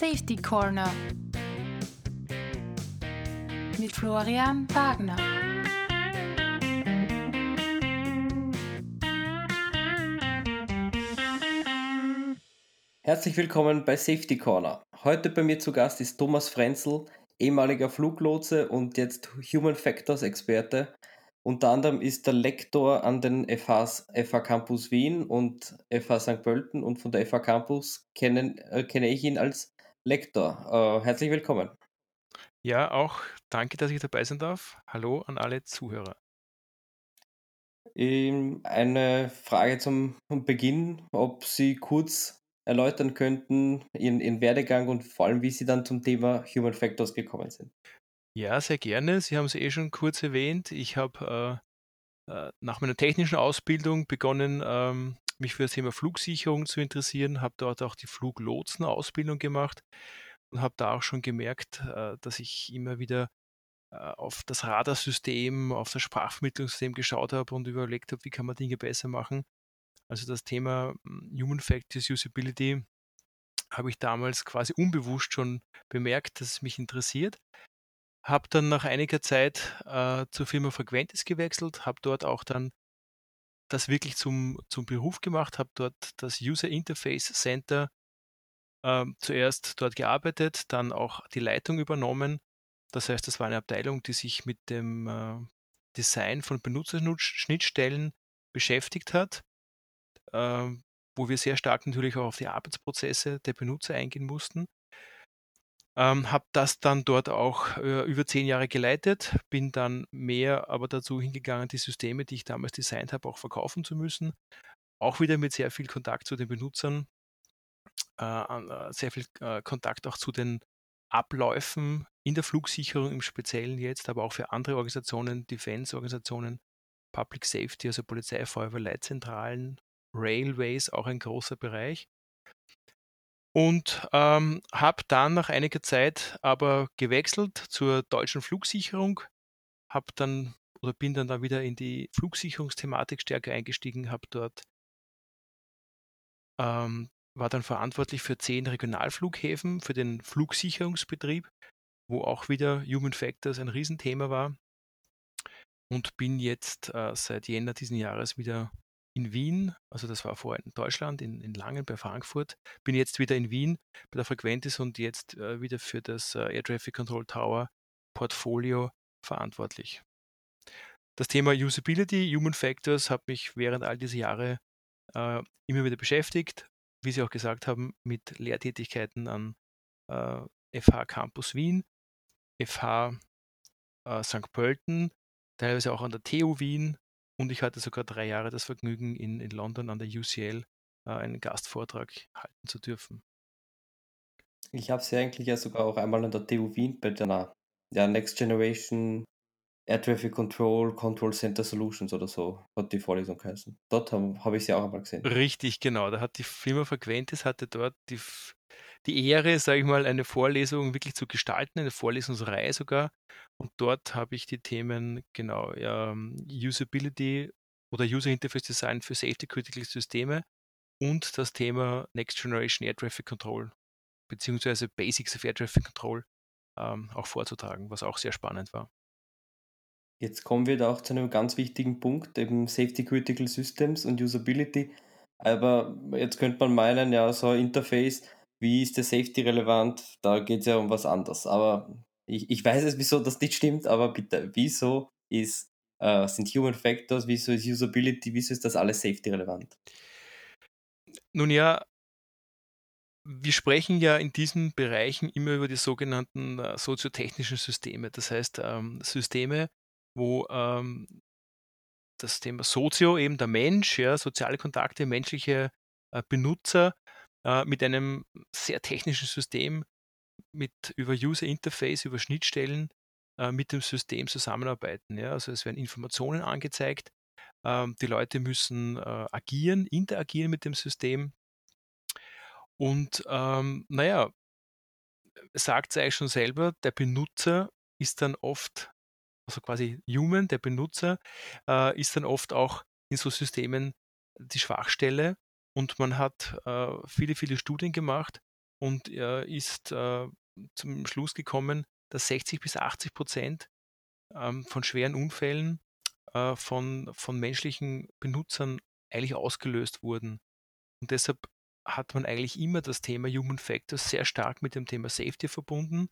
Safety Corner mit Florian Wagner. Herzlich willkommen bei Safety Corner. Heute bei mir zu Gast ist Thomas Frenzel, ehemaliger Fluglotse und jetzt Human Factors Experte. Unter anderem ist er Lektor an den FHs, FH Campus Wien und FH St. Pölten und von der FH Campus kennen, äh, kenne ich ihn als Lektor. Äh, herzlich willkommen. Ja, auch danke, dass ich dabei sein darf. Hallo an alle Zuhörer. Ähm, eine Frage zum Beginn, ob Sie kurz erläutern könnten, Ihren, Ihren Werdegang und vor allem, wie Sie dann zum Thema Human Factors gekommen sind. Ja, sehr gerne. Sie haben es eh schon kurz erwähnt. Ich habe äh, äh, nach meiner technischen Ausbildung begonnen, ähm, mich für das Thema Flugsicherung zu interessieren, habe dort auch die Fluglotsenausbildung gemacht und habe da auch schon gemerkt, äh, dass ich immer wieder äh, auf das Radarsystem, auf das Sprachvermittlungssystem geschaut habe und überlegt habe, wie kann man Dinge besser machen. Also das Thema hm, Human Factors Usability habe ich damals quasi unbewusst schon bemerkt, dass es mich interessiert. Habe dann nach einiger Zeit äh, zur Firma Frequentis gewechselt, habe dort auch dann das wirklich zum, zum Beruf gemacht, habe dort das User Interface Center äh, zuerst dort gearbeitet, dann auch die Leitung übernommen. Das heißt, das war eine Abteilung, die sich mit dem äh, Design von Benutzerschnittstellen beschäftigt hat, äh, wo wir sehr stark natürlich auch auf die Arbeitsprozesse der Benutzer eingehen mussten. Ähm, habe das dann dort auch äh, über zehn Jahre geleitet, bin dann mehr aber dazu hingegangen, die Systeme, die ich damals designt habe, auch verkaufen zu müssen. Auch wieder mit sehr viel Kontakt zu den Benutzern, äh, äh, sehr viel äh, Kontakt auch zu den Abläufen in der Flugsicherung im Speziellen jetzt, aber auch für andere Organisationen, Defense-Organisationen, Public Safety, also Polizei, Feuerwehr, Leitzentralen, Railways, auch ein großer Bereich und ähm, habe dann nach einiger Zeit aber gewechselt zur deutschen Flugsicherung, habe dann oder bin dann da wieder in die Flugsicherungsthematik stärker eingestiegen, habe dort ähm, war dann verantwortlich für zehn Regionalflughäfen, für den Flugsicherungsbetrieb, wo auch wieder Human Factors ein Riesenthema war und bin jetzt äh, seit Jänner diesen Jahres wieder in Wien, also das war vorher in Deutschland, in, in Langen bei Frankfurt, bin jetzt wieder in Wien bei der Frequentis und jetzt äh, wieder für das äh, Air Traffic Control Tower Portfolio verantwortlich. Das Thema Usability, Human Factors hat mich während all dieser Jahre äh, immer wieder beschäftigt, wie Sie auch gesagt haben, mit Lehrtätigkeiten an FH äh, Campus Wien, FH äh, St. Pölten, teilweise auch an der TU Wien, und ich hatte sogar drei Jahre das Vergnügen, in, in London an der UCL äh, einen Gastvortrag halten zu dürfen. Ich habe sie eigentlich ja sogar auch einmal an der TU Wien bei der ja, Next Generation Air Traffic Control, Control Center Solutions oder so, hat die Vorlesung geheißen. Dort habe hab ich sie auch einmal gesehen. Richtig, genau. Da hat die Firma Frequentis hatte dort die, die Ehre, sage ich mal, eine Vorlesung wirklich zu gestalten, eine Vorlesungsreihe sogar. Und dort habe ich die Themen, genau, ja, Usability oder User Interface Design für Safety Critical Systeme und das Thema Next Generation Air Traffic Control beziehungsweise Basics of Air Traffic Control ähm, auch vorzutragen, was auch sehr spannend war. Jetzt kommen wir da auch zu einem ganz wichtigen Punkt, eben Safety Critical Systems und Usability. Aber jetzt könnte man meinen, ja, so ein Interface, wie ist der Safety relevant? Da geht es ja um was anderes. Aber ich, ich weiß es, wieso das nicht stimmt, aber bitte, wieso ist, äh, sind Human Factors, wieso ist Usability, wieso ist das alles Safety relevant? Nun ja, wir sprechen ja in diesen Bereichen immer über die sogenannten äh, soziotechnischen Systeme. Das heißt, ähm, Systeme, wo ähm, das Thema Sozio, eben der Mensch, ja, soziale Kontakte, menschliche äh, Benutzer äh, mit einem sehr technischen System, mit über User Interface, über Schnittstellen äh, mit dem System zusammenarbeiten. Ja. Also es werden Informationen angezeigt, ähm, die Leute müssen äh, agieren, interagieren mit dem System. Und ähm, naja, sagt es eigentlich schon selber, der Benutzer ist dann oft also quasi Human, der Benutzer, äh, ist dann oft auch in so Systemen die Schwachstelle. Und man hat äh, viele, viele Studien gemacht, und äh, ist äh, zum Schluss gekommen, dass 60 bis 80 Prozent ähm, von schweren Unfällen äh, von, von menschlichen Benutzern eigentlich ausgelöst wurden. Und deshalb hat man eigentlich immer das Thema Human Factors sehr stark mit dem Thema Safety verbunden.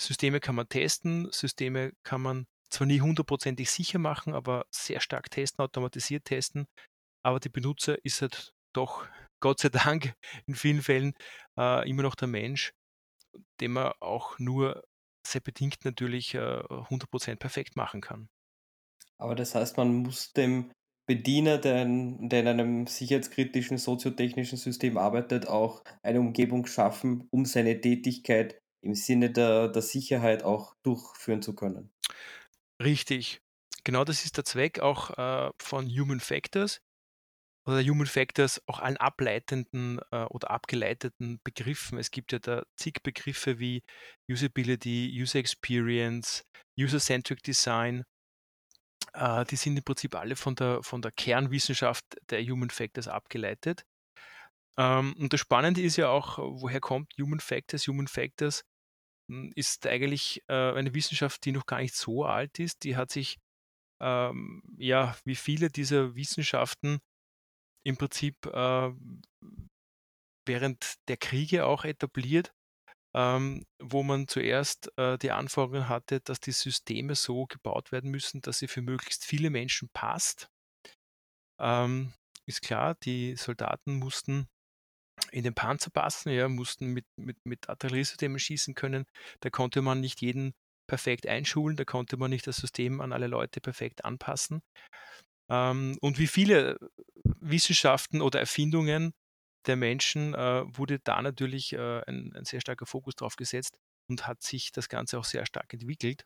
Systeme kann man testen, Systeme kann man zwar nie hundertprozentig sicher machen, aber sehr stark testen, automatisiert testen. Aber die Benutzer ist halt doch, Gott sei Dank, in vielen Fällen äh, immer noch der Mensch, den man auch nur sehr bedingt natürlich äh, 100% perfekt machen kann. Aber das heißt, man muss dem Bediener, der in, der in einem sicherheitskritischen soziotechnischen System arbeitet, auch eine Umgebung schaffen, um seine Tätigkeit im Sinne der, der Sicherheit auch durchführen zu können. Richtig. Genau das ist der Zweck auch äh, von Human Factors oder Human Factors auch allen ableitenden äh, oder abgeleiteten Begriffen. Es gibt ja da zig Begriffe wie Usability, User Experience, User-Centric Design. Äh, die sind im Prinzip alle von der, von der Kernwissenschaft der Human Factors abgeleitet. Ähm, und das Spannende ist ja auch, woher kommt Human Factors? Human Factors hm, ist eigentlich äh, eine Wissenschaft, die noch gar nicht so alt ist. Die hat sich ähm, ja wie viele dieser Wissenschaften im Prinzip äh, während der Kriege auch etabliert, ähm, wo man zuerst äh, die Anforderungen hatte, dass die Systeme so gebaut werden müssen, dass sie für möglichst viele Menschen passt. Ähm, ist klar, die Soldaten mussten in den Panzer passen, ja, mussten mit, mit, mit Artilleriesystemen schießen können. Da konnte man nicht jeden perfekt einschulen, da konnte man nicht das System an alle Leute perfekt anpassen. Ähm, und wie viele Wissenschaften oder Erfindungen der Menschen äh, wurde da natürlich äh, ein, ein, sehr starker Fokus drauf gesetzt und hat sich das Ganze auch sehr stark entwickelt.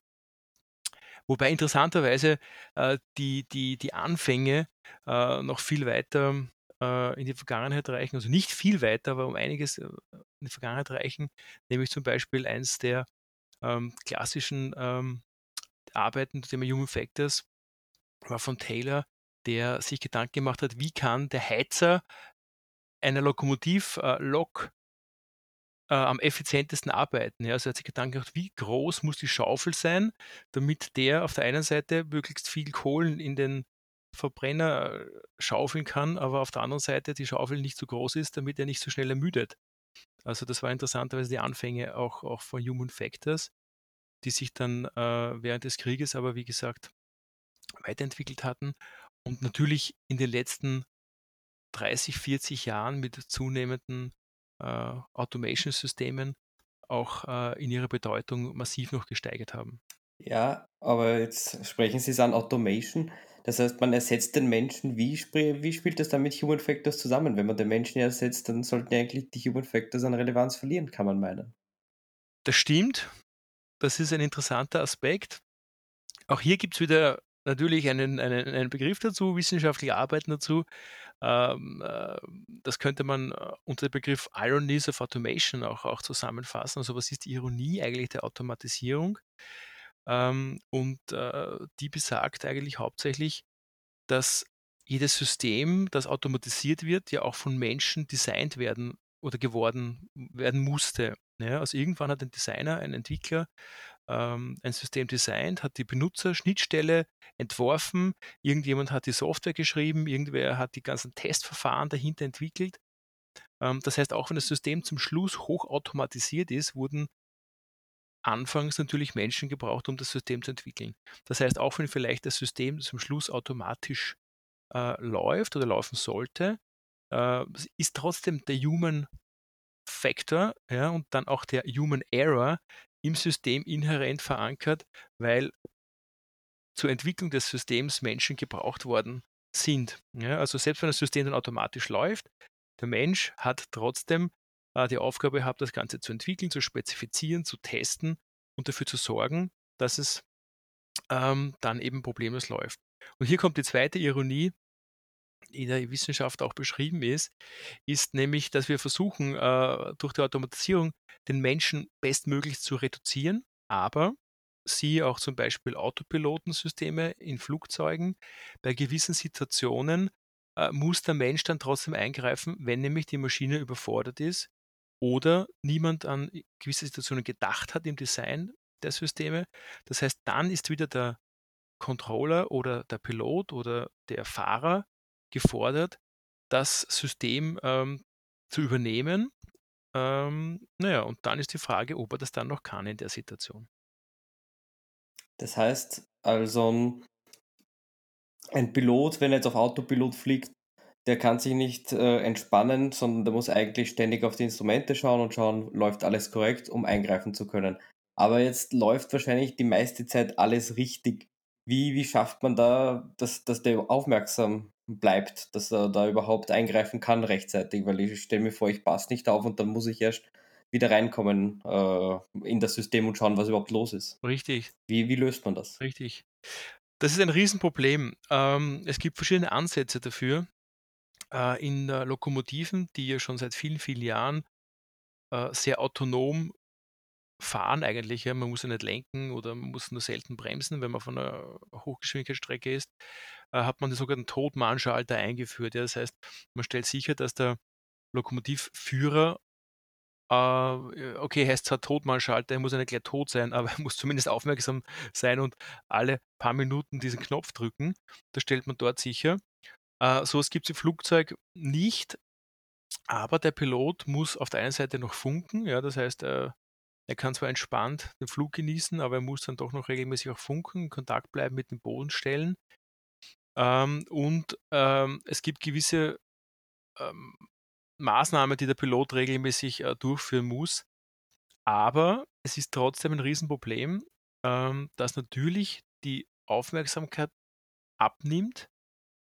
Wobei interessanterweise äh, die, die, die Anfänge äh, noch viel weiter äh, in die Vergangenheit reichen, also nicht viel weiter, aber um einiges äh, in die Vergangenheit reichen, nämlich zum Beispiel eins der ähm, klassischen ähm, Arbeiten, Thema Human Factors, war von Taylor, der sich Gedanken gemacht hat, wie kann der Heizer einer Lokomotivlok äh, am effizientesten arbeiten. Ja, also er hat sich Gedanken gemacht, wie groß muss die Schaufel sein, damit der auf der einen Seite möglichst viel Kohlen in den Verbrenner äh, schaufeln kann, aber auf der anderen Seite die Schaufel nicht so groß ist, damit er nicht so schnell ermüdet. Also das war interessanterweise die Anfänge auch, auch von Human Factors, die sich dann äh, während des Krieges aber, wie gesagt, weiterentwickelt hatten und natürlich in den letzten 30, 40 Jahren mit zunehmenden äh, Automation-Systemen auch äh, in ihrer Bedeutung massiv noch gesteigert haben. Ja, aber jetzt sprechen Sie es an Automation. Das heißt, man ersetzt den Menschen. Wie, wie spielt das dann mit Human Factors zusammen? Wenn man den Menschen ersetzt, dann sollten eigentlich die Human Factors an Relevanz verlieren, kann man meinen. Das stimmt. Das ist ein interessanter Aspekt. Auch hier gibt es wieder natürlich einen, einen, einen Begriff dazu, wissenschaftliche Arbeiten dazu. Ähm, äh, das könnte man äh, unter dem Begriff Ironies of Automation auch, auch zusammenfassen. Also was ist die Ironie eigentlich der Automatisierung? Ähm, und äh, die besagt eigentlich hauptsächlich, dass jedes System, das automatisiert wird, ja auch von Menschen designt werden oder geworden werden musste. Ja, also irgendwann hat ein Designer, ein Entwickler ähm, ein System designt, hat die Benutzerschnittstelle entworfen, irgendjemand hat die Software geschrieben, irgendwer hat die ganzen Testverfahren dahinter entwickelt. Ähm, das heißt, auch wenn das System zum Schluss hochautomatisiert ist, wurden anfangs natürlich Menschen gebraucht, um das System zu entwickeln. Das heißt, auch wenn vielleicht das System zum Schluss automatisch äh, läuft oder laufen sollte, äh, ist trotzdem der Human Factor ja, und dann auch der Human Error im System inhärent verankert, weil zur Entwicklung des Systems Menschen gebraucht worden sind. Ja, also selbst wenn das System dann automatisch läuft, der Mensch hat trotzdem äh, die Aufgabe gehabt, das Ganze zu entwickeln, zu spezifizieren, zu testen und dafür zu sorgen, dass es ähm, dann eben problemlos läuft. Und hier kommt die zweite Ironie in der Wissenschaft auch beschrieben ist, ist nämlich, dass wir versuchen, äh, durch die Automatisierung den Menschen bestmöglich zu reduzieren, aber siehe auch zum Beispiel Autopilotensysteme in Flugzeugen, bei gewissen Situationen äh, muss der Mensch dann trotzdem eingreifen, wenn nämlich die Maschine überfordert ist oder niemand an gewisse Situationen gedacht hat im Design der Systeme. Das heißt, dann ist wieder der Controller oder der Pilot oder der Fahrer gefordert, das System ähm, zu übernehmen. Ähm, naja, und dann ist die Frage, ob er das dann noch kann in der Situation. Das heißt also, ein Pilot, wenn er jetzt auf Autopilot fliegt, der kann sich nicht äh, entspannen, sondern der muss eigentlich ständig auf die Instrumente schauen und schauen, läuft alles korrekt, um eingreifen zu können. Aber jetzt läuft wahrscheinlich die meiste Zeit alles richtig. Wie, wie schafft man da, dass, dass der aufmerksam bleibt, dass er da überhaupt eingreifen kann rechtzeitig? Weil ich stelle mir vor, ich passe nicht auf und dann muss ich erst wieder reinkommen äh, in das System und schauen, was überhaupt los ist. Richtig. Wie, wie löst man das? Richtig. Das ist ein Riesenproblem. Ähm, es gibt verschiedene Ansätze dafür. Äh, in äh, Lokomotiven, die ja schon seit vielen, vielen Jahren äh, sehr autonom fahren eigentlich. Ja. Man muss ja nicht lenken oder man muss nur selten bremsen, wenn man von einer Hochgeschwindigkeitsstrecke ist, hat man den sogenannten Todmahnschalter eingeführt. Ja. Das heißt, man stellt sicher, dass der Lokomotivführer äh, okay, heißt zwar Todmahnschalter, er muss ja nicht gleich tot sein, aber er muss zumindest aufmerksam sein und alle paar Minuten diesen Knopf drücken. Das stellt man dort sicher. Äh, sowas gibt es im Flugzeug nicht, aber der Pilot muss auf der einen Seite noch funken, ja, das heißt, äh, er kann zwar entspannt den Flug genießen, aber er muss dann doch noch regelmäßig auch funken, in Kontakt bleiben mit den Bodenstellen. Ähm, und ähm, es gibt gewisse ähm, Maßnahmen, die der Pilot regelmäßig äh, durchführen muss. Aber es ist trotzdem ein Riesenproblem, ähm, dass natürlich die Aufmerksamkeit abnimmt,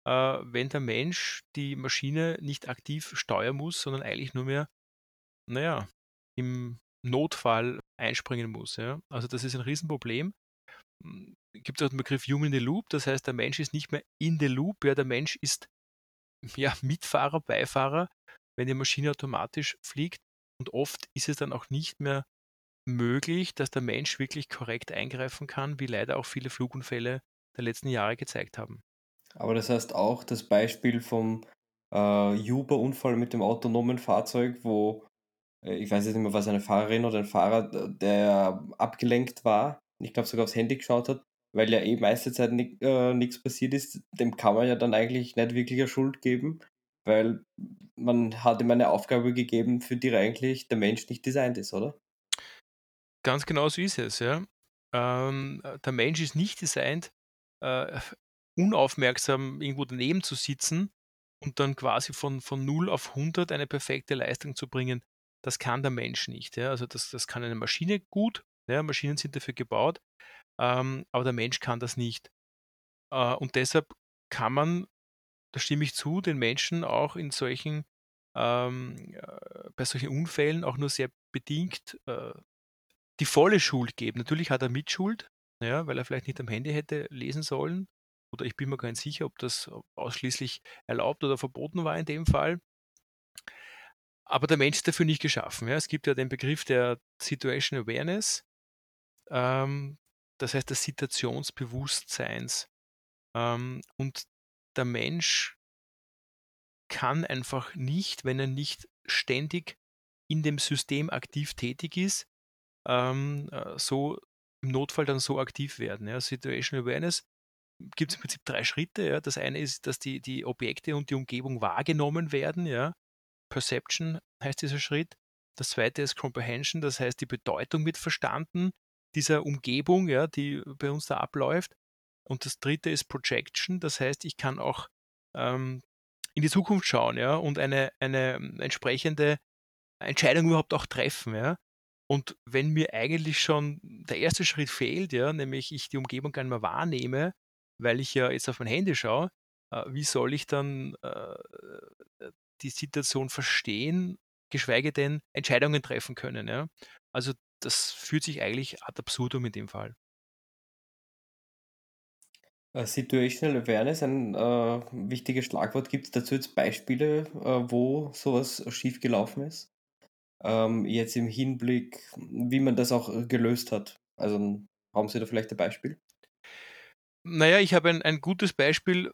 äh, wenn der Mensch die Maschine nicht aktiv steuern muss, sondern eigentlich nur mehr, naja, im Notfall einspringen muss. Ja? Also das ist ein Riesenproblem. Gibt es auch den Begriff Human in the Loop, das heißt, der Mensch ist nicht mehr in the Loop, ja, der Mensch ist ja, Mitfahrer, Beifahrer, wenn die Maschine automatisch fliegt. Und oft ist es dann auch nicht mehr möglich, dass der Mensch wirklich korrekt eingreifen kann, wie leider auch viele Flugunfälle der letzten Jahre gezeigt haben. Aber das heißt auch das Beispiel vom äh, Uber-Unfall mit dem autonomen Fahrzeug, wo äh, ich weiß jetzt nicht mehr, was eine Fahrerin oder ein Fahrer, der abgelenkt war, ich glaube sogar aufs Handy geschaut hat, weil ja eh meiste Zeit nichts äh, passiert ist, dem kann man ja dann eigentlich nicht wirklich eine Schuld geben, weil man hat ihm eine Aufgabe gegeben, für die eigentlich der Mensch nicht designt ist, oder? Ganz genau so ist es, ja. Ähm, der Mensch ist nicht designt, äh, unaufmerksam irgendwo daneben zu sitzen und dann quasi von, von 0 auf 100 eine perfekte Leistung zu bringen. Das kann der Mensch nicht. Ja. Also das, das kann eine Maschine gut. Ja. Maschinen sind dafür gebaut, ähm, aber der Mensch kann das nicht. Äh, und deshalb kann man, da stimme ich zu, den Menschen auch in solchen, ähm, äh, bei solchen Unfällen auch nur sehr bedingt äh, die volle Schuld geben. Natürlich hat er Mitschuld, ja, weil er vielleicht nicht am Handy hätte lesen sollen. Oder ich bin mir gar nicht sicher, ob das ausschließlich erlaubt oder verboten war in dem Fall. Aber der Mensch ist dafür nicht geschaffen. Ja. Es gibt ja den Begriff der Situation Awareness, ähm, das heißt des Situationsbewusstseins. Ähm, und der Mensch kann einfach nicht, wenn er nicht ständig in dem System aktiv tätig ist, ähm, äh, so im Notfall dann so aktiv werden. Ja. Situation Awareness gibt es im Prinzip drei Schritte. Ja. Das eine ist, dass die, die Objekte und die Umgebung wahrgenommen werden. Ja. Perception heißt dieser Schritt. Das zweite ist Comprehension, das heißt, die Bedeutung wird verstanden dieser Umgebung, ja, die bei uns da abläuft. Und das dritte ist Projection, das heißt, ich kann auch ähm, in die Zukunft schauen, ja, und eine, eine entsprechende Entscheidung überhaupt auch treffen, ja. Und wenn mir eigentlich schon der erste Schritt fehlt, ja, nämlich ich die Umgebung gar nicht mehr wahrnehme, weil ich ja jetzt auf mein Handy schaue, äh, wie soll ich dann äh, die Situation verstehen, geschweige denn Entscheidungen treffen können. Ja? Also das fühlt sich eigentlich ad absurdum in dem Fall. Uh, Situational Awareness, ein äh, wichtiges Schlagwort. Gibt es dazu jetzt Beispiele, äh, wo sowas schiefgelaufen ist? Ähm, jetzt im Hinblick, wie man das auch gelöst hat. Also haben Sie da vielleicht ein Beispiel? Naja, ich habe ein, ein gutes Beispiel,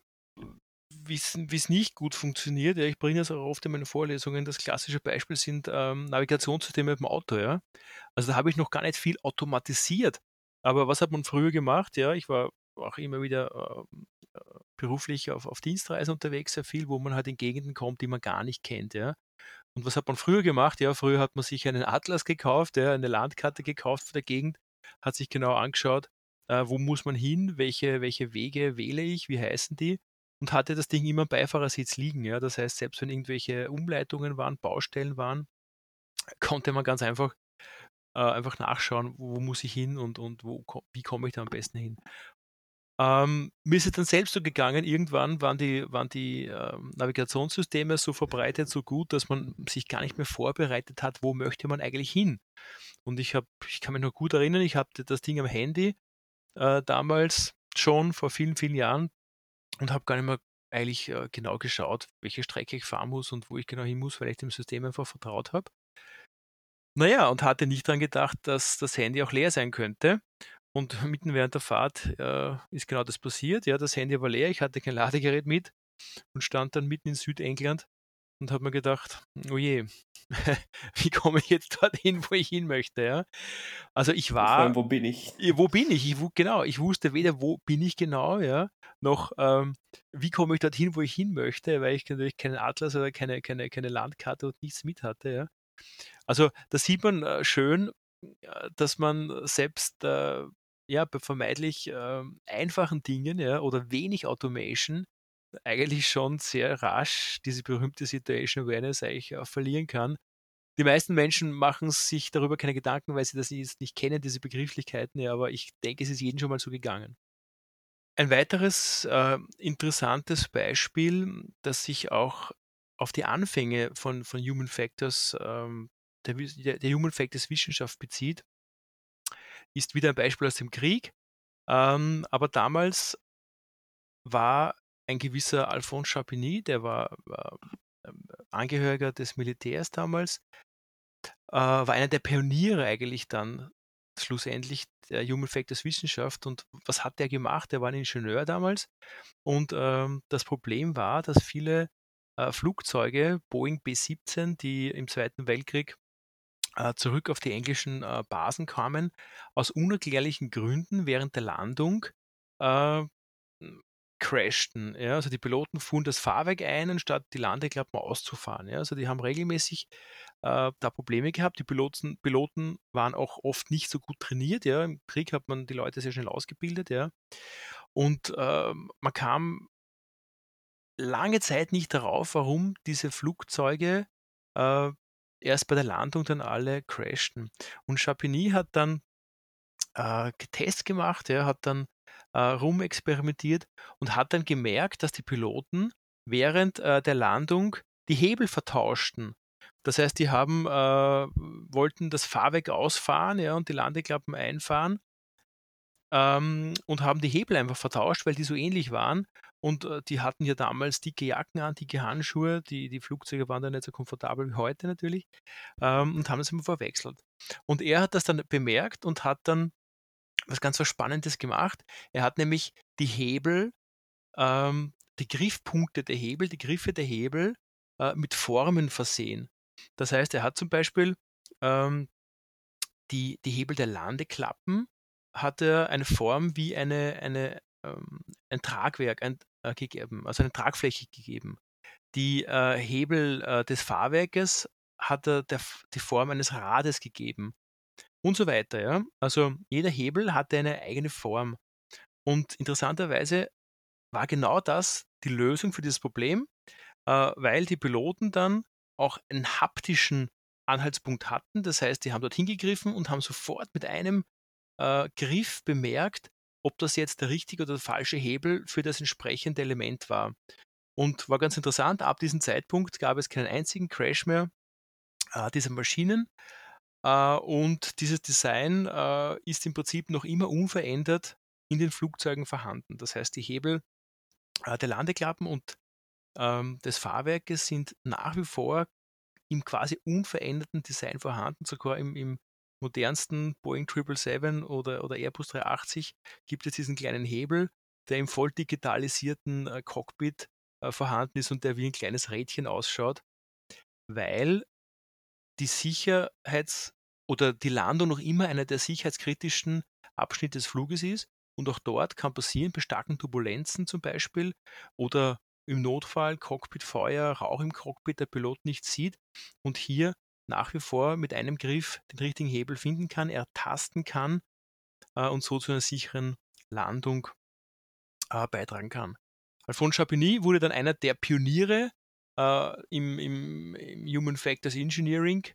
wie es nicht gut funktioniert. Ja, ich bringe das auch oft in meinen Vorlesungen. Das klassische Beispiel sind ähm, Navigationssysteme im Auto. Ja? Also da habe ich noch gar nicht viel automatisiert. Aber was hat man früher gemacht? Ja, ich war auch immer wieder äh, beruflich auf, auf Dienstreisen unterwegs, sehr viel, wo man halt in Gegenden kommt, die man gar nicht kennt. Ja? Und was hat man früher gemacht? Ja, früher hat man sich einen Atlas gekauft, ja, eine Landkarte gekauft von der Gegend, hat sich genau angeschaut, äh, wo muss man hin, welche, welche Wege wähle ich, wie heißen die und hatte das Ding immer am Beifahrersitz liegen. Ja. Das heißt, selbst wenn irgendwelche Umleitungen waren, Baustellen waren, konnte man ganz einfach äh, einfach nachschauen, wo muss ich hin und, und wo, wie komme ich da am besten hin. Ähm, mir ist es dann selbst so gegangen, irgendwann waren die, waren die ähm, Navigationssysteme so verbreitet, so gut, dass man sich gar nicht mehr vorbereitet hat, wo möchte man eigentlich hin. Und ich habe, ich kann mich noch gut erinnern, ich hatte das Ding am Handy äh, damals schon vor vielen, vielen Jahren und habe gar nicht mehr eigentlich äh, genau geschaut, welche Strecke ich fahren muss und wo ich genau hin muss, weil ich dem System einfach vertraut habe. Naja, und hatte nicht daran gedacht, dass das Handy auch leer sein könnte. Und mitten während der Fahrt äh, ist genau das passiert. Ja, das Handy war leer, ich hatte kein Ladegerät mit und stand dann mitten in Südengland und habe mir gedacht, oh je, wie komme ich jetzt dorthin, wo ich hin möchte, ja? Also ich war. Allem, wo bin ich? Wo bin ich? ich? Genau, ich wusste weder, wo bin ich genau, ja, noch ähm, wie komme ich dorthin, wo ich hin möchte, weil ich natürlich keinen Atlas oder keine, keine, keine Landkarte und nichts mit hatte, ja. Also da sieht man äh, schön, äh, dass man selbst äh, ja, bei vermeintlich äh, einfachen Dingen ja, oder wenig Automation eigentlich schon sehr rasch diese berühmte Situation Awareness eigentlich äh, verlieren kann. Die meisten Menschen machen sich darüber keine Gedanken, weil sie das jetzt nicht kennen, diese Begrifflichkeiten, ja, aber ich denke, es ist jedem schon mal so gegangen. Ein weiteres äh, interessantes Beispiel, das sich auch auf die Anfänge von, von Human Factors, ähm, der, der, Human Factors Wissenschaft bezieht, ist wieder ein Beispiel aus dem Krieg. Ähm, aber damals war ein gewisser Alphonse Champigny, der war, war ähm, Angehöriger des Militärs damals, äh, war einer der Pioniere eigentlich dann schlussendlich der Human Factors Wissenschaft. Und was hat der gemacht? Er war ein Ingenieur damals. Und ähm, das Problem war, dass viele äh, Flugzeuge, Boeing B-17, die im Zweiten Weltkrieg äh, zurück auf die englischen äh, Basen kamen, aus unerklärlichen Gründen während der Landung äh, crashten. Ja? Also die Piloten fuhren das Fahrwerk ein, anstatt die Landeklappen auszufahren. Ja? Also die haben regelmäßig äh, da Probleme gehabt. Die Piloten, Piloten waren auch oft nicht so gut trainiert. Ja? Im Krieg hat man die Leute sehr schnell ausgebildet. Ja? Und äh, man kam lange Zeit nicht darauf, warum diese Flugzeuge äh, erst bei der Landung dann alle crashten. Und Chapigny hat dann äh, Tests gemacht, er hat dann äh, rumexperimentiert und hat dann gemerkt, dass die Piloten während äh, der Landung die Hebel vertauschten. Das heißt, die haben, äh, wollten das Fahrwerk ausfahren ja, und die Landeklappen einfahren ähm, und haben die Hebel einfach vertauscht, weil die so ähnlich waren. Und äh, die hatten ja damals dicke Jacken an, dicke Handschuhe. Die, die Flugzeuge waren da nicht so komfortabel wie heute natürlich. Ähm, und haben das immer verwechselt. Und er hat das dann bemerkt und hat dann was ganz was Spannendes gemacht. Er hat nämlich die Hebel, ähm, die Griffpunkte der Hebel, die Griffe der Hebel äh, mit Formen versehen. Das heißt, er hat zum Beispiel ähm, die, die Hebel der Landeklappen hat er eine Form wie eine, eine, ähm, ein Tragwerk ein, äh, gegeben, also eine Tragfläche gegeben. Die äh, Hebel äh, des Fahrwerkes hat er der, die Form eines Rades gegeben und so weiter. Ja? Also jeder Hebel hatte eine eigene Form. Und interessanterweise war genau das die Lösung für dieses Problem, äh, weil die Piloten dann auch einen haptischen Anhaltspunkt hatten. Das heißt, die haben dort hingegriffen und haben sofort mit einem äh, Griff bemerkt, ob das jetzt der richtige oder der falsche Hebel für das entsprechende Element war. Und war ganz interessant, ab diesem Zeitpunkt gab es keinen einzigen Crash mehr äh, dieser Maschinen. Äh, und dieses Design äh, ist im Prinzip noch immer unverändert in den Flugzeugen vorhanden. Das heißt, die Hebel äh, der Landeklappen und ähm, des Fahrwerkes sind nach wie vor im quasi unveränderten Design vorhanden, sogar im, im modernsten Boeing 777 oder, oder Airbus 380 gibt es diesen kleinen Hebel, der im voll digitalisierten Cockpit vorhanden ist und der wie ein kleines Rädchen ausschaut, weil die Sicherheits- oder die Landung noch immer einer der sicherheitskritischen Abschnitte des Fluges ist. Und auch dort kann passieren, bei starken Turbulenzen zum Beispiel oder im Notfall Cockpitfeuer, Rauch im Cockpit, der Pilot nicht sieht und hier nach wie vor mit einem Griff den richtigen Hebel finden kann, ertasten kann äh, und so zu einer sicheren Landung äh, beitragen kann. Alphonse Champigny wurde dann einer der Pioniere äh, im, im, im Human Factors Engineering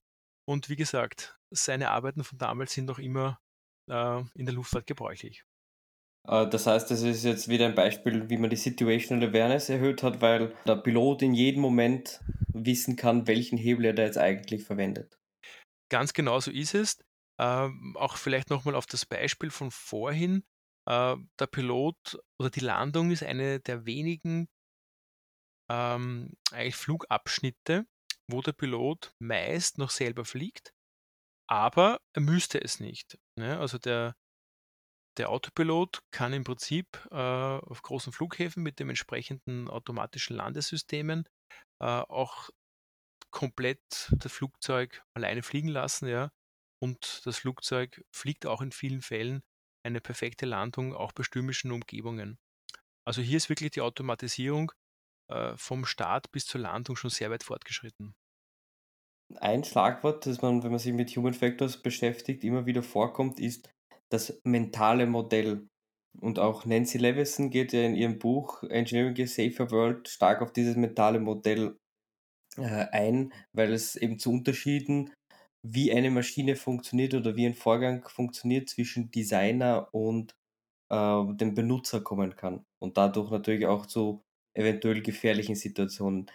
und wie gesagt, seine Arbeiten von damals sind noch immer äh, in der Luftfahrt gebräuchlich. Äh, das heißt, das ist jetzt wieder ein Beispiel, wie man die Situational Awareness erhöht hat, weil der Pilot in jedem Moment wissen kann, welchen Hebel er da jetzt eigentlich verwendet. Ganz genau so ist es. Ähm, auch vielleicht nochmal auf das Beispiel von vorhin. Äh, der Pilot oder die Landung ist eine der wenigen ähm, eigentlich Flugabschnitte, wo der Pilot meist noch selber fliegt, aber er müsste es nicht. Ne? Also der, der Autopilot kann im Prinzip äh, auf großen Flughäfen mit den entsprechenden automatischen Landesystemen äh, auch komplett das Flugzeug alleine fliegen lassen, ja. Und das Flugzeug fliegt auch in vielen Fällen eine perfekte Landung, auch bei stürmischen Umgebungen. Also hier ist wirklich die Automatisierung vom Start bis zur Landung schon sehr weit fortgeschritten. Ein Schlagwort, das man, wenn man sich mit Human Factors beschäftigt, immer wieder vorkommt, ist das mentale Modell. Und auch Nancy Levison geht ja in ihrem Buch Engineering a Safer World stark auf dieses mentale Modell äh, ein, weil es eben zu Unterschieden, wie eine Maschine funktioniert oder wie ein Vorgang funktioniert zwischen Designer und äh, dem Benutzer kommen kann. Und dadurch natürlich auch zu eventuell gefährlichen Situationen.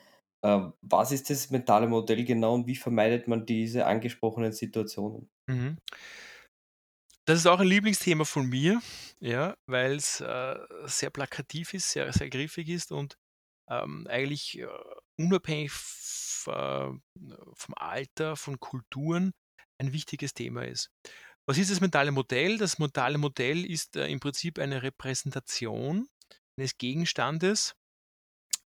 Äh, was ist das mentale Modell genau und wie vermeidet man diese angesprochenen Situationen? Mhm. Das ist auch ein Lieblingsthema von mir, ja, weil es äh, sehr plakativ ist, sehr, sehr griffig ist und ähm, eigentlich äh, unabhängig äh, vom Alter, von Kulturen ein wichtiges Thema ist. Was ist das mentale Modell? Das mentale Modell ist äh, im Prinzip eine Repräsentation eines Gegenstandes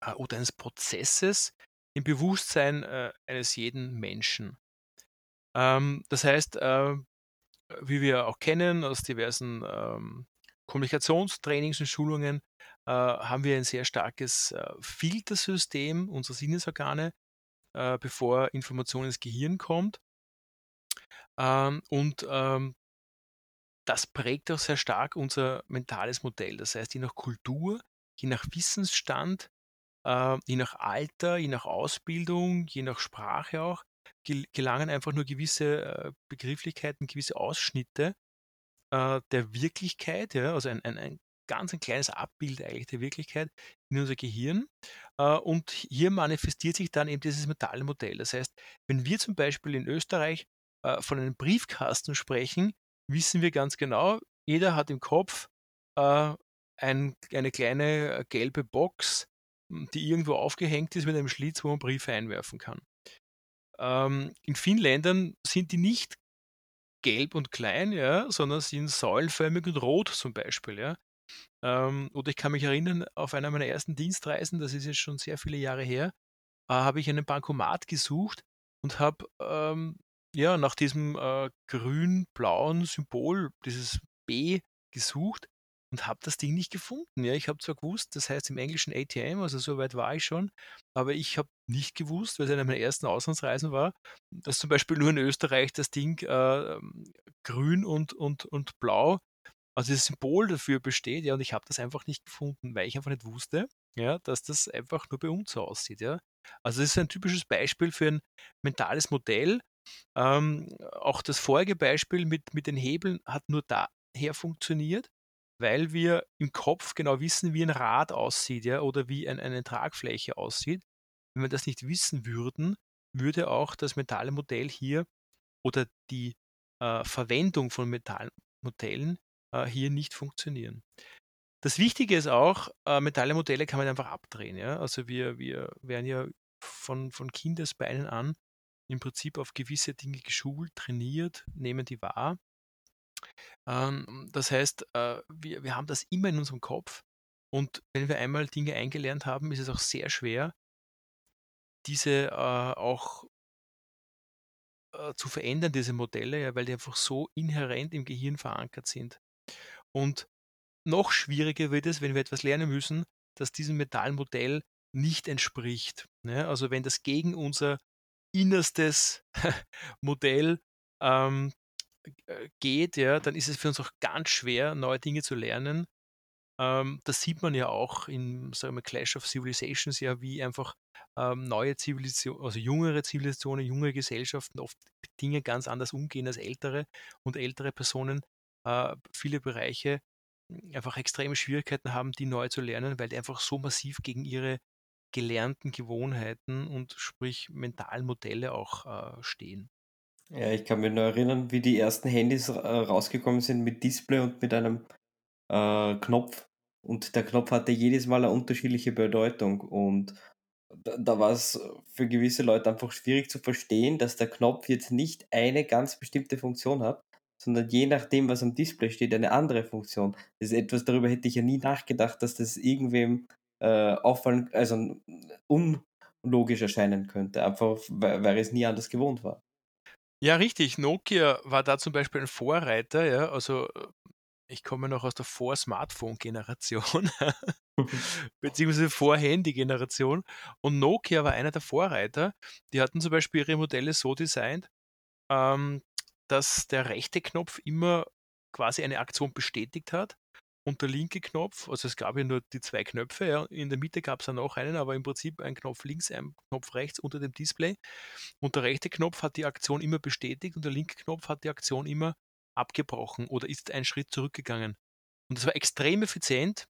äh, oder eines Prozesses im Bewusstsein äh, eines jeden Menschen. Ähm, das heißt, äh, wie wir auch kennen aus diversen ähm, Kommunikationstrainings und Schulungen, äh, haben wir ein sehr starkes äh, Filtersystem unserer Sinnesorgane, äh, bevor Information ins Gehirn kommt. Ähm, und ähm, das prägt auch sehr stark unser mentales Modell. Das heißt, je nach Kultur, je nach Wissensstand, äh, je nach Alter, je nach Ausbildung, je nach Sprache auch, gel gelangen einfach nur gewisse äh, Begrifflichkeiten, gewisse Ausschnitte äh, der Wirklichkeit, ja, also ein, ein, ein ganz ein kleines Abbild eigentlich der Wirklichkeit in unser Gehirn. Äh, und hier manifestiert sich dann eben dieses mentale Modell. Das heißt, wenn wir zum Beispiel in Österreich äh, von einem Briefkasten sprechen, wissen wir ganz genau, jeder hat im Kopf äh, ein, eine kleine gelbe Box, die irgendwo aufgehängt ist mit einem Schlitz, wo man Briefe einwerfen kann. Ähm, in vielen Ländern sind die nicht gelb und klein, ja, sondern sind säulenförmig und rot zum Beispiel. Ja. Ähm, oder ich kann mich erinnern, auf einer meiner ersten Dienstreisen, das ist jetzt schon sehr viele Jahre her, äh, habe ich einen Bankomat gesucht und habe ähm, ja, nach diesem äh, grün-blauen Symbol, dieses B, gesucht und habe das Ding nicht gefunden. Ja, ich habe zwar gewusst, das heißt im Englischen ATM, also so weit war ich schon, aber ich habe nicht gewusst, weil es eine meiner ersten Auslandsreisen war, dass zum Beispiel nur in Österreich das Ding äh, grün und, und, und blau, also das Symbol dafür besteht, ja, und ich habe das einfach nicht gefunden, weil ich einfach nicht wusste, ja, dass das einfach nur bei uns so aussieht, ja. Also das ist ein typisches Beispiel für ein mentales Modell, ähm, auch das vorige Beispiel mit, mit den Hebeln hat nur daher funktioniert, weil wir im Kopf genau wissen, wie ein Rad aussieht, ja, oder wie ein, eine Tragfläche aussieht. Wenn wir das nicht wissen würden, würde auch das mentale Modell hier oder die äh, Verwendung von Metallmodellen äh, hier nicht funktionieren. Das Wichtige ist auch, äh, mentale Modelle kann man einfach abdrehen. Ja? Also wir, wir werden ja von, von Kindesbeinen an im Prinzip auf gewisse Dinge geschult, trainiert, nehmen die wahr. Ähm, das heißt, äh, wir, wir haben das immer in unserem Kopf Und wenn wir einmal Dinge eingelernt haben, ist es auch sehr schwer, diese äh, auch äh, zu verändern, diese Modelle, ja, weil die einfach so inhärent im Gehirn verankert sind. Und noch schwieriger wird es, wenn wir etwas lernen müssen, das diesem mentalen Modell nicht entspricht. Ne? Also wenn das gegen unser innerstes Modell ähm, äh, geht, ja, dann ist es für uns auch ganz schwer, neue Dinge zu lernen. Ähm, das sieht man ja auch in sagen wir, Clash of Civilizations, ja, wie einfach ähm, neue Zivilisationen, also jüngere Zivilisationen, junge Gesellschaften oft mit Dingen ganz anders umgehen als ältere und ältere Personen äh, viele Bereiche hm, einfach extreme Schwierigkeiten haben, die neu zu lernen, weil die einfach so massiv gegen ihre gelernten Gewohnheiten und sprich mentalen Modelle auch äh, stehen. Ja, ich kann mich nur erinnern, wie die ersten Handys äh, rausgekommen sind mit Display und mit einem äh, Knopf. Und der Knopf hatte jedes Mal eine unterschiedliche Bedeutung. Und da, da war es für gewisse Leute einfach schwierig zu verstehen, dass der Knopf jetzt nicht eine ganz bestimmte Funktion hat, sondern je nachdem, was am Display steht, eine andere Funktion. Das ist etwas, darüber hätte ich ja nie nachgedacht, dass das irgendwem äh, auffallen, also unlogisch erscheinen könnte, einfach weil, weil es nie anders gewohnt war. Ja, richtig. Nokia war da zum Beispiel ein Vorreiter, ja. Also ich komme noch aus der Vor-Smartphone-Generation, beziehungsweise Vor-Handy-Generation. Und Nokia war einer der Vorreiter. Die hatten zum Beispiel ihre Modelle so designt, ähm, dass der rechte Knopf immer quasi eine Aktion bestätigt hat und der linke Knopf, also es gab ja nur die zwei Knöpfe, ja, in der Mitte gab es dann noch einen, aber im Prinzip ein Knopf links, ein Knopf rechts unter dem Display. Und der rechte Knopf hat die Aktion immer bestätigt und der linke Knopf hat die Aktion immer abgebrochen oder ist einen Schritt zurückgegangen. Und das war extrem effizient,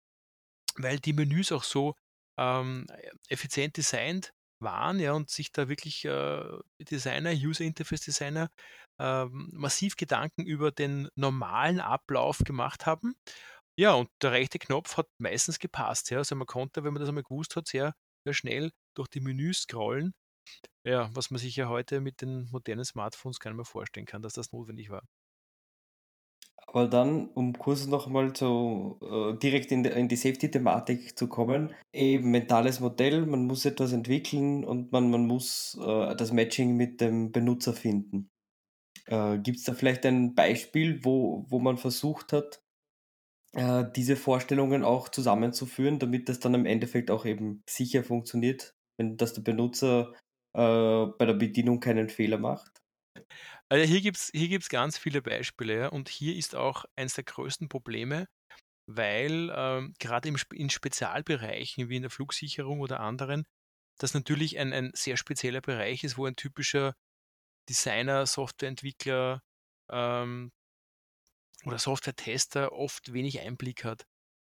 weil die Menüs auch so ähm, effizient designt waren ja, und sich da wirklich äh, Designer, User Interface Designer äh, massiv Gedanken über den normalen Ablauf gemacht haben. Ja, und der rechte Knopf hat meistens gepasst. Ja. Also man konnte, wenn man das einmal gewusst hat, sehr, sehr schnell durch die Menüs scrollen. Ja, was man sich ja heute mit den modernen Smartphones gar nicht mehr vorstellen kann, dass das notwendig war. Aber dann, um kurz nochmal so äh, direkt in die, in die Safety-Thematik zu kommen, eben mentales Modell, man muss etwas entwickeln und man, man muss äh, das Matching mit dem Benutzer finden. Äh, Gibt es da vielleicht ein Beispiel, wo, wo man versucht hat, äh, diese Vorstellungen auch zusammenzuführen, damit das dann im Endeffekt auch eben sicher funktioniert, wenn dass der Benutzer äh, bei der Bedienung keinen Fehler macht? Also hier gibt es hier gibt's ganz viele Beispiele, und hier ist auch eines der größten Probleme, weil ähm, gerade in Spezialbereichen wie in der Flugsicherung oder anderen, das natürlich ein, ein sehr spezieller Bereich ist, wo ein typischer Designer, Softwareentwickler ähm, oder Software-Tester oft wenig Einblick hat.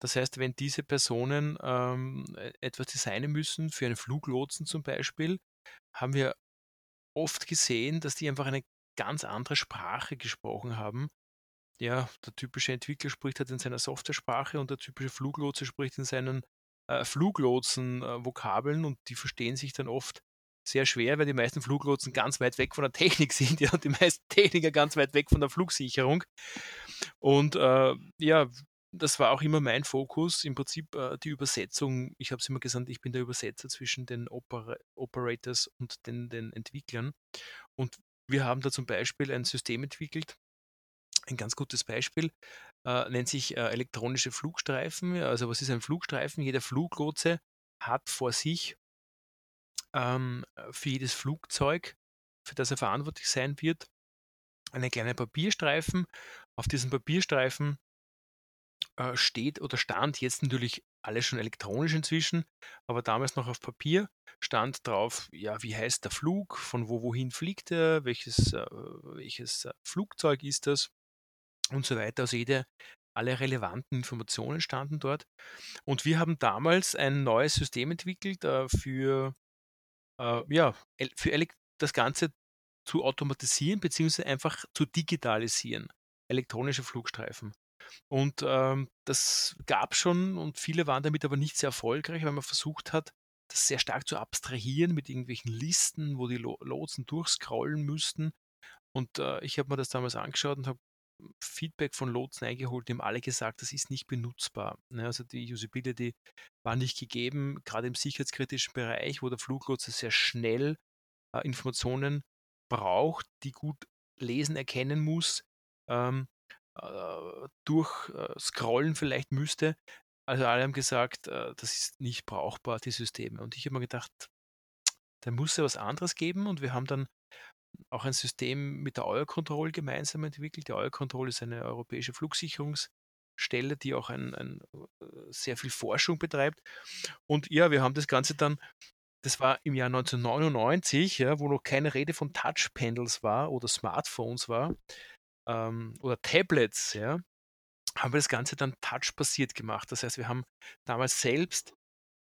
Das heißt, wenn diese Personen ähm, e-, etwas designen müssen, für einen Fluglotsen zum Beispiel, haben wir oft gesehen, dass die einfach eine ganz andere Sprache gesprochen haben. Ja, der typische Entwickler spricht halt in seiner Software-Sprache und der typische Fluglotse spricht in seinen äh, Fluglotsen-Vokabeln und die verstehen sich dann oft sehr schwer, weil die meisten Fluglotsen ganz weit weg von der Technik sind, ja, und die meisten Techniker ganz weit weg von der Flugsicherung. Und äh, ja, das war auch immer mein Fokus, im Prinzip äh, die Übersetzung. Ich habe es immer gesagt, ich bin der Übersetzer zwischen den Oper Operators und den, den Entwicklern. Und wir haben da zum Beispiel ein System entwickelt, ein ganz gutes Beispiel, äh, nennt sich äh, elektronische Flugstreifen. Also was ist ein Flugstreifen? Jeder Fluglotse hat vor sich ähm, für jedes Flugzeug, für das er verantwortlich sein wird, einen kleinen Papierstreifen. Auf diesem Papierstreifen äh, steht oder stand jetzt natürlich alles schon elektronisch inzwischen, aber damals noch auf Papier stand drauf, ja, wie heißt der Flug, von wo wohin fliegt er, welches, äh, welches äh, Flugzeug ist das und so weiter. Also jede, alle relevanten Informationen standen dort. Und wir haben damals ein neues System entwickelt äh, für, äh, ja, für das Ganze zu automatisieren bzw. einfach zu digitalisieren. Elektronische Flugstreifen. Und ähm, das gab schon und viele waren damit aber nicht sehr erfolgreich, weil man versucht hat, das sehr stark zu abstrahieren mit irgendwelchen Listen, wo die Lotsen durchscrollen müssten. Und äh, ich habe mir das damals angeschaut und habe Feedback von Lotsen eingeholt, die haben alle gesagt, das ist nicht benutzbar. Ne? Also die Usability war nicht gegeben, gerade im sicherheitskritischen Bereich, wo der Fluglotse sehr schnell äh, Informationen braucht, die gut lesen, erkennen muss, ähm, äh, durch äh, Scrollen vielleicht müsste. Also alle haben gesagt, äh, das ist nicht brauchbar, die Systeme. Und ich habe mir gedacht, da muss ja was anderes geben und wir haben dann auch ein System mit der Eurocontrol gemeinsam entwickelt. Die Eurocontrol ist eine europäische Flugsicherungsstelle, die auch ein, ein, äh, sehr viel Forschung betreibt. Und ja, wir haben das Ganze dann, das war im Jahr 1999, ja, wo noch keine Rede von Touchpanels war oder Smartphones war ähm, oder Tablets, ja, haben wir das Ganze dann touchbasiert gemacht. Das heißt, wir haben damals selbst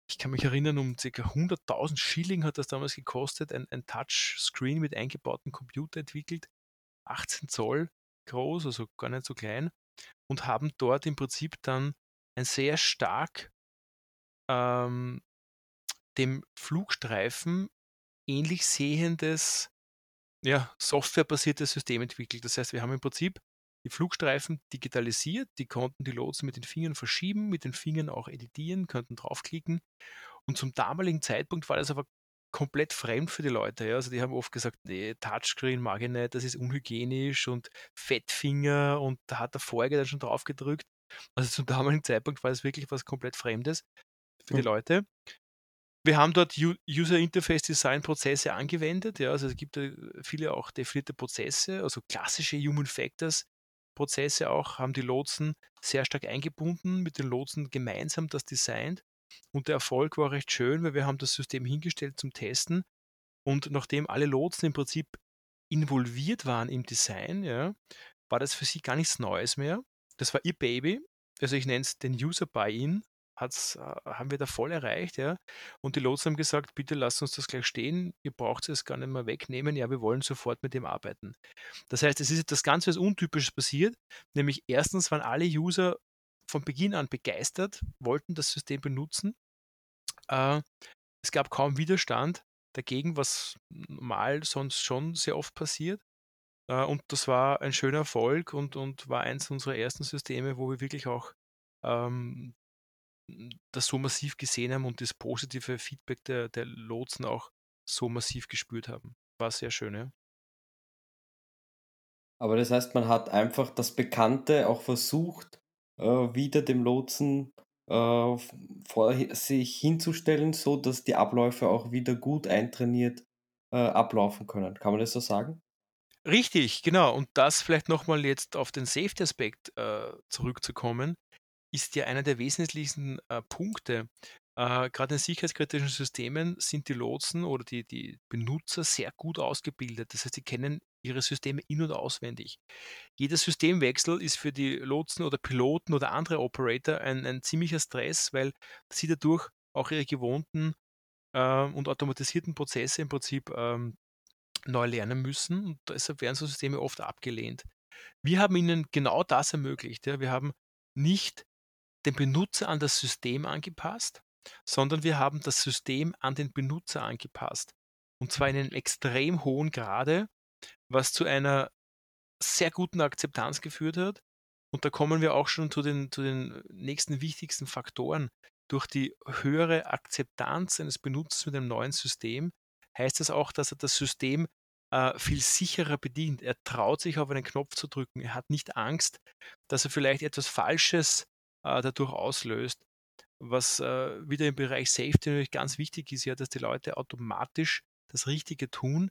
ich kann mich erinnern, um ca. 100.000 Schilling hat das damals gekostet, ein, ein Touchscreen mit eingebautem Computer entwickelt, 18 Zoll groß, also gar nicht so klein, und haben dort im Prinzip dann ein sehr stark ähm, dem Flugstreifen ähnlich sehendes, ja, softwarebasiertes System entwickelt. Das heißt, wir haben im Prinzip die Flugstreifen digitalisiert, die konnten die Lotsen mit den Fingern verschieben, mit den Fingern auch editieren, könnten draufklicken. Und zum damaligen Zeitpunkt war das aber komplett fremd für die Leute. Ja. Also die haben oft gesagt, nee, Touchscreen mag ich nicht, das ist unhygienisch und Fettfinger und da hat der Vorher dann schon drauf gedrückt. Also zum damaligen Zeitpunkt war es wirklich was komplett Fremdes für die Leute. Wir haben dort User Interface Design Prozesse angewendet. Ja, also es gibt viele auch definierte Prozesse, also klassische Human Factors Prozesse auch, haben die Lotsen sehr stark eingebunden, mit den Lotsen gemeinsam das designt. Und der Erfolg war recht schön, weil wir haben das System hingestellt zum Testen. Und nachdem alle Lotsen im Prinzip involviert waren im Design, ja, war das für sie gar nichts Neues mehr. Das war ihr Baby. Also ich nenne es den User Buy-in hat's, äh, haben wir da voll erreicht, ja. Und die Lotsen haben gesagt, bitte lasst uns das gleich stehen, ihr braucht es gar nicht mehr wegnehmen, ja, wir wollen sofort mit dem arbeiten. Das heißt, es ist etwas ganz was Untypisches passiert, nämlich erstens waren alle User von Beginn an begeistert, wollten das System benutzen. Äh, es gab kaum Widerstand dagegen, was normal sonst schon sehr oft passiert. Äh, und das war ein schöner Erfolg und, und war eins unserer ersten Systeme, wo wir wirklich auch ähm, das so massiv gesehen haben und das positive Feedback der, der Lotsen auch so massiv gespürt haben. War sehr schön, ja. Aber das heißt, man hat einfach das Bekannte auch versucht, äh, wieder dem Lotsen äh, vor sich hinzustellen, so dass die Abläufe auch wieder gut eintrainiert äh, ablaufen können. Kann man das so sagen? Richtig, genau. Und das vielleicht nochmal jetzt auf den Safety-Aspekt äh, zurückzukommen ist ja einer der wesentlichsten äh, Punkte. Äh, Gerade in sicherheitskritischen Systemen sind die Lotsen oder die, die Benutzer sehr gut ausgebildet. Das heißt, sie kennen ihre Systeme in- und auswendig. Jeder Systemwechsel ist für die Lotsen oder Piloten oder andere Operator ein, ein ziemlicher Stress, weil sie dadurch auch ihre gewohnten äh, und automatisierten Prozesse im Prinzip ähm, neu lernen müssen und deshalb werden so Systeme oft abgelehnt. Wir haben ihnen genau das ermöglicht. Ja. Wir haben nicht den Benutzer an das System angepasst, sondern wir haben das System an den Benutzer angepasst. Und zwar in einem extrem hohen Grade, was zu einer sehr guten Akzeptanz geführt hat. Und da kommen wir auch schon zu den, zu den nächsten wichtigsten Faktoren. Durch die höhere Akzeptanz eines Benutzers mit einem neuen System heißt das auch, dass er das System äh, viel sicherer bedient. Er traut sich auf einen Knopf zu drücken. Er hat nicht Angst, dass er vielleicht etwas Falsches dadurch auslöst. Was äh, wieder im Bereich Safety natürlich ganz wichtig ist, ja, dass die Leute automatisch das Richtige tun,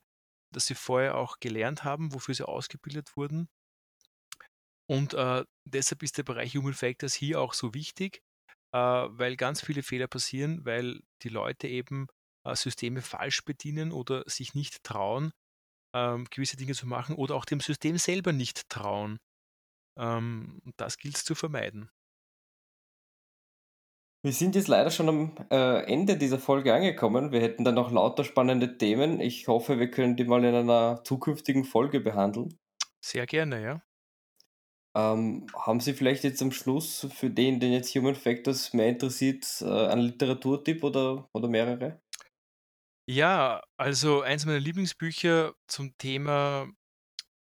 das sie vorher auch gelernt haben, wofür sie ausgebildet wurden. Und äh, deshalb ist der Bereich Human Factors hier auch so wichtig, äh, weil ganz viele Fehler passieren, weil die Leute eben äh, Systeme falsch bedienen oder sich nicht trauen, ähm, gewisse Dinge zu machen oder auch dem System selber nicht trauen. Ähm, das gilt es zu vermeiden. Wir sind jetzt leider schon am äh, Ende dieser Folge angekommen. Wir hätten da noch lauter spannende Themen. Ich hoffe, wir können die mal in einer zukünftigen Folge behandeln. Sehr gerne, ja. Ähm, haben Sie vielleicht jetzt am Schluss für den, den jetzt Human Factors mehr interessiert, äh, einen Literaturtipp oder, oder mehrere? Ja, also eins meiner Lieblingsbücher zum Thema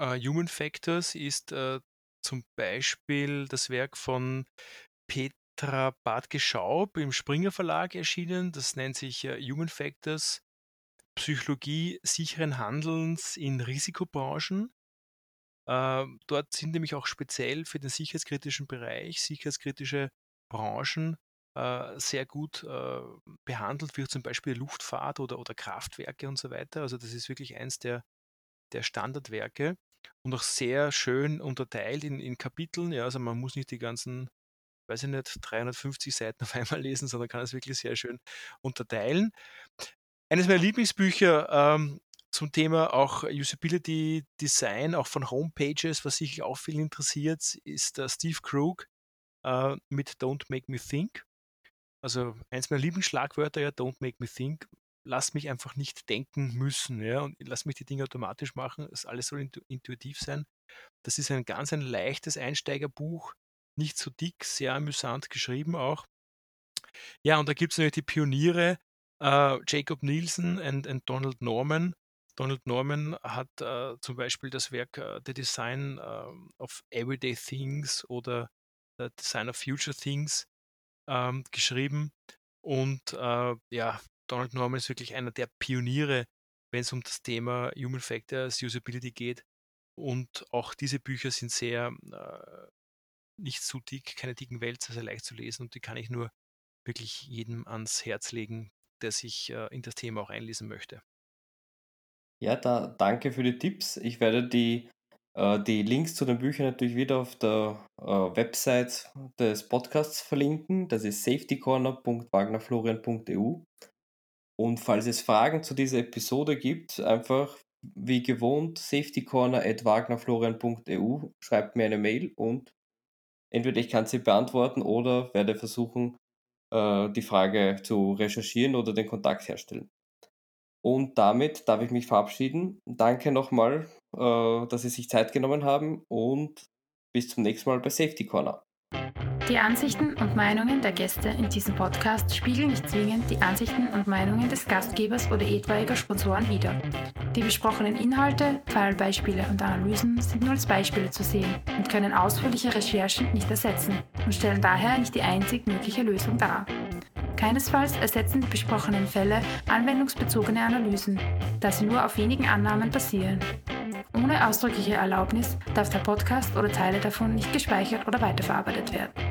äh, Human Factors ist äh, zum Beispiel das Werk von Petra Bartke-Schaub im Springer Verlag erschienen. Das nennt sich äh, Human Factors, Psychologie sicheren Handelns in Risikobranchen. Ähm, dort sind nämlich auch speziell für den sicherheitskritischen Bereich, sicherheitskritische Branchen äh, sehr gut äh, behandelt, wie zum Beispiel Luftfahrt oder, oder Kraftwerke und so weiter. Also das ist wirklich eins der, der Standardwerke und auch sehr schön unterteilt in, in Kapiteln. Ja, also man muss nicht die ganzen, weiß ich nicht, 350 Seiten auf einmal lesen, sondern kann es wirklich sehr schön unterteilen. Eines meiner Lieblingsbücher ähm, zum Thema auch Usability Design, auch von Homepages, was sich auch viel interessiert, ist äh, Steve Krug äh, mit Don't Make Me Think. Also eins meiner Lieblingsschlagwörter ja, Don't Make Me Think. Lass mich einfach nicht denken müssen, ja, und lass mich die Dinge automatisch machen. Das alles soll intuitiv sein. Das ist ein ganz ein leichtes Einsteigerbuch, nicht so dick, sehr amüsant geschrieben auch. Ja, und da gibt es natürlich die Pioniere, äh, Jacob Nielsen und, Donald Norman. Donald Norman hat äh, zum Beispiel das Werk äh, The Design äh, of Everyday Things oder The Design of Future Things ähm, geschrieben. Und äh, ja, Donald Norman ist wirklich einer der Pioniere, wenn es um das Thema Human Factors, Usability geht. Und auch diese Bücher sind sehr äh, nicht zu dick, keine dicken Wälzer, sehr leicht zu lesen und die kann ich nur wirklich jedem ans Herz legen, der sich äh, in das Thema auch einlesen möchte. Ja, da danke für die Tipps. Ich werde die, äh, die Links zu den Büchern natürlich wieder auf der äh, Website des Podcasts verlinken. Das ist safetycorner.wagnerflorian.eu. Und falls es Fragen zu dieser Episode gibt, einfach wie gewohnt safetycorner.wagnerflorian.eu. Schreibt mir eine Mail und entweder ich kann sie beantworten oder werde versuchen, äh, die Frage zu recherchieren oder den Kontakt herstellen. Und damit darf ich mich verabschieden. Danke nochmal, äh, dass Sie sich Zeit genommen haben und bis zum nächsten Mal bei Safety Corner. Die Ansichten und Meinungen der Gäste in diesem Podcast spiegeln nicht zwingend die Ansichten und Meinungen des Gastgebers oder etwaiger Sponsoren wider. Die besprochenen Inhalte, Fallbeispiele und Analysen sind nur als Beispiele zu sehen und können ausführliche Recherchen nicht ersetzen und stellen daher nicht die einzig mögliche Lösung dar. Keinesfalls ersetzen die besprochenen Fälle anwendungsbezogene Analysen, da sie nur auf wenigen Annahmen basieren. Ohne ausdrückliche Erlaubnis darf der Podcast oder Teile davon nicht gespeichert oder weiterverarbeitet werden.